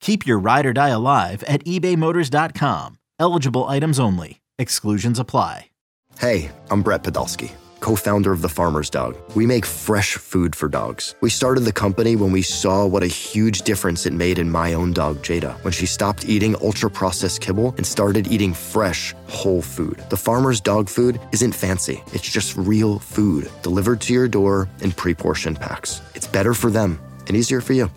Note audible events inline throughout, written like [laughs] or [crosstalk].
Keep your ride or die alive at ebaymotors.com. Eligible items only. Exclusions apply. Hey, I'm Brett Podolsky, co founder of The Farmer's Dog. We make fresh food for dogs. We started the company when we saw what a huge difference it made in my own dog, Jada, when she stopped eating ultra processed kibble and started eating fresh, whole food. The Farmer's Dog food isn't fancy, it's just real food delivered to your door in pre portioned packs. It's better for them and easier for you.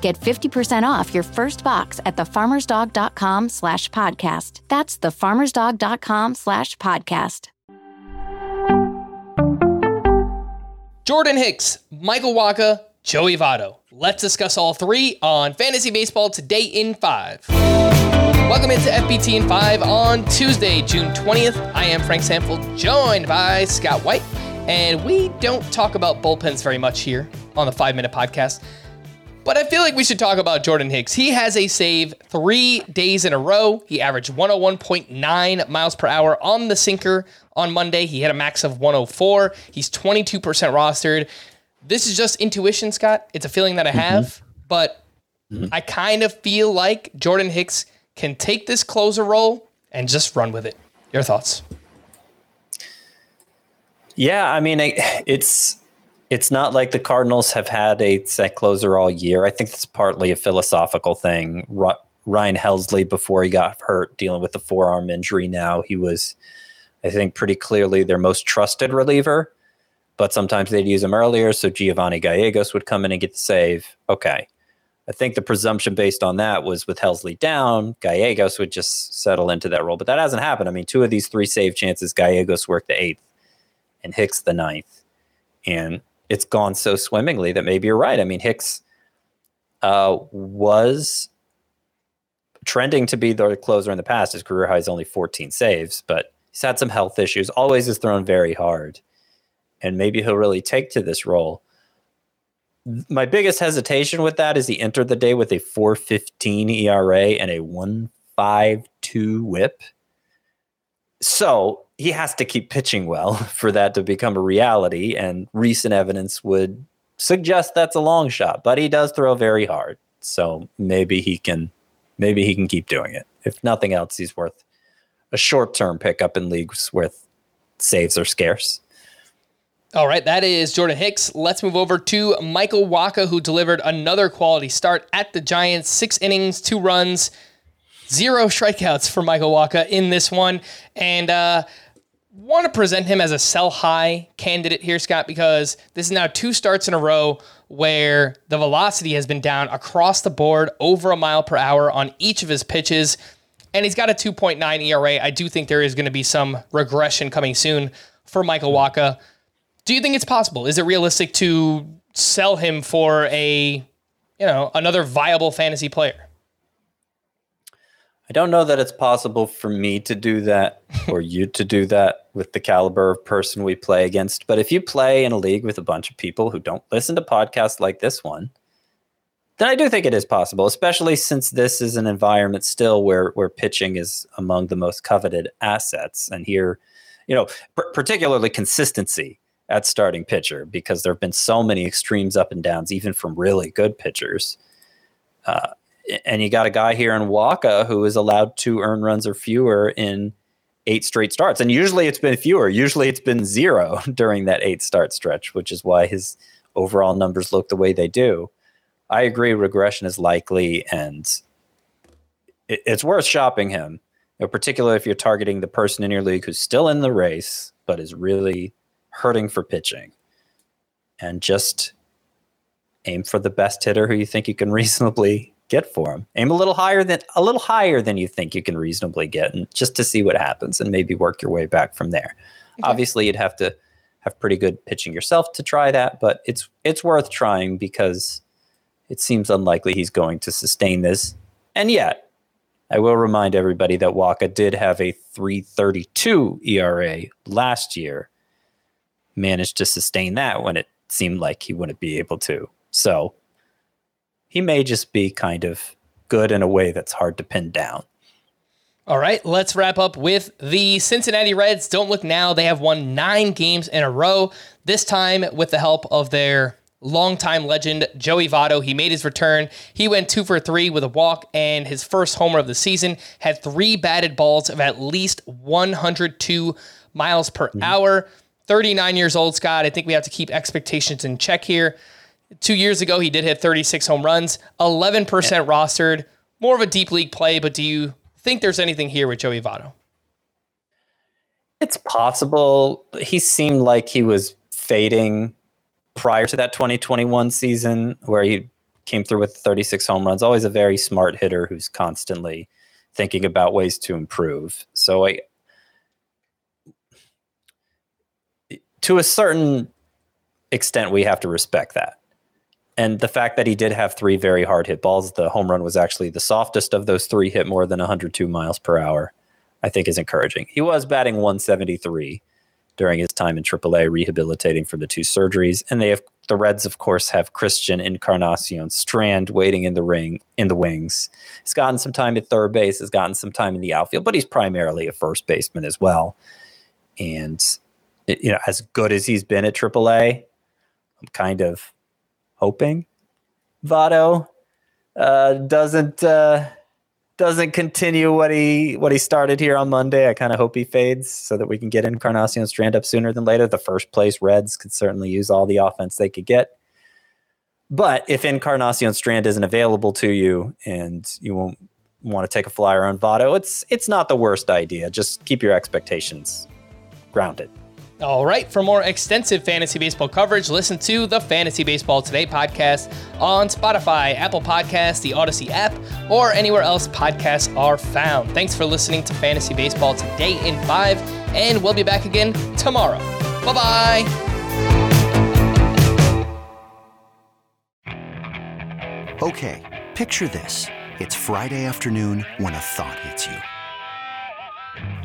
Get 50% off your first box at thefarmersdog.com slash podcast. That's thefarmersdog.com slash podcast. Jordan Hicks, Michael Wacha, Joey Votto. Let's discuss all three on Fantasy Baseball today in five. Welcome into FBT in five on Tuesday, June 20th. I am Frank Stampfl, joined by Scott White, and we don't talk about bullpens very much here on the five minute podcast. But I feel like we should talk about Jordan Hicks. He has a save three days in a row. He averaged 101.9 miles per hour on the sinker on Monday. He had a max of 104. He's 22% rostered. This is just intuition, Scott. It's a feeling that I have, mm-hmm. but mm-hmm. I kind of feel like Jordan Hicks can take this closer role and just run with it. Your thoughts? Yeah, I mean, it's it's not like the Cardinals have had a set closer all year. I think it's partly a philosophical thing. Ryan Helsley, before he got hurt, dealing with the forearm injury now, he was, I think, pretty clearly their most trusted reliever. But sometimes they'd use him earlier, so Giovanni Gallegos would come in and get the save. Okay. I think the presumption based on that was with Helsley down, Gallegos would just settle into that role. But that hasn't happened. I mean, two of these three save chances, Gallegos worked the eighth and Hicks the ninth. And it's gone so swimmingly that maybe you're right. I mean, Hicks uh, was trending to be the closer in the past. His career high is only 14 saves, but he's had some health issues. Always has thrown very hard, and maybe he'll really take to this role. My biggest hesitation with that is he entered the day with a 4.15 ERA and a 1.52 WHIP. So he has to keep pitching well [laughs] for that to become a reality. And recent evidence would suggest that's a long shot, but he does throw very hard. So maybe he can maybe he can keep doing it. If nothing else, he's worth a short term pickup in leagues where saves are scarce. All right, that is Jordan Hicks. Let's move over to Michael Wacha, who delivered another quality start at the Giants. Six innings, two runs, zero strikeouts for Michael Wacha in this one. And uh, want to present him as a sell high candidate here, Scott, because this is now two starts in a row where the velocity has been down across the board over a mile per hour on each of his pitches. And he's got a 2.9 ERA. I do think there is going to be some regression coming soon for Michael Wacha. Do you think it's possible? Is it realistic to sell him for a, you know, another viable fantasy player? I don't know that it's possible for me to do that [laughs] or you to do that with the caliber of person we play against. But if you play in a league with a bunch of people who don't listen to podcasts like this one, then I do think it is possible, especially since this is an environment still where where pitching is among the most coveted assets. And here, you know, p- particularly consistency at starting pitcher because there have been so many extremes up and downs, even from really good pitchers. Uh, and you got a guy here in Wacha who is allowed to earn runs or fewer in eight straight starts. And usually it's been fewer. Usually it's been zero [laughs] during that eight start stretch, which is why his overall numbers look the way they do. I agree regression is likely and it, it's worth shopping him, you know, particularly if you're targeting the person in your league who's still in the race but is really hurting for pitching and just aim for the best hitter who you think you can [laughs] reasonably get for him. Aim a little higher than a little higher than you think you can reasonably get and just to see what happens and maybe work your way back from there. Okay. Obviously, you'd have to have pretty good pitching yourself to try that, but it's it's worth trying because it seems unlikely he's going to sustain this. And yet, I will remind everybody that Wacha did have a 332 ERA last year, managed to sustain that when it seemed like he wouldn't be able to. So he may just be kind of good in a way that's hard to pin down. All right, let's wrap up with the Cincinnati Reds. Don't look now. They have won nine games in a row, this time with the help of their longtime legend, Joey Votto. He made his return. He went two for three with a walk and his first homer of the season, had three batted balls of at least 102 miles per mm-hmm. hour. 39 years old, Scott. I think we have to keep expectations in check here. Two years ago, he did hit 36 home runs, 11% yeah. rostered, more of a deep league play, but do you think there's anything here with Joey Votto. It's possible. He seemed like he was fading prior to that 2021 season where he came through with 36 home runs. Always a very smart hitter who's constantly thinking about ways to improve. So I to a certain extent we have to respect that and the fact that he did have three very hard hit balls, the home run was actually the softest of those three, hit more than 102 miles per hour, I think is encouraging. He was batting 173 during his time in AAA, rehabilitating from the two surgeries. And they have the Reds, of course, have Christian Encarnacion Strand waiting in the ring in the wings. He's gotten some time at third base, has gotten some time in the outfield, but he's primarily a first baseman as well. And you know, as good as he's been at AAA, I'm kind of hoping Votto uh, doesn't uh, doesn't continue what he what he started here on Monday. I kind of hope he fades so that we can get Encarnacion Strand up sooner than later. The first place Reds could certainly use all the offense they could get. But if Encarnacion Strand isn't available to you and you won't want to take a flyer on Votto, it's it's not the worst idea. Just keep your expectations grounded. All right, for more extensive fantasy baseball coverage, listen to the Fantasy Baseball Today podcast on Spotify, Apple Podcasts, the Audacy app, or anywhere else podcasts are found. Thanks for listening to Fantasy Baseball Today in 5, and we'll be back again tomorrow. Bye bye. Okay, picture this. It's Friday afternoon when a thought hits you.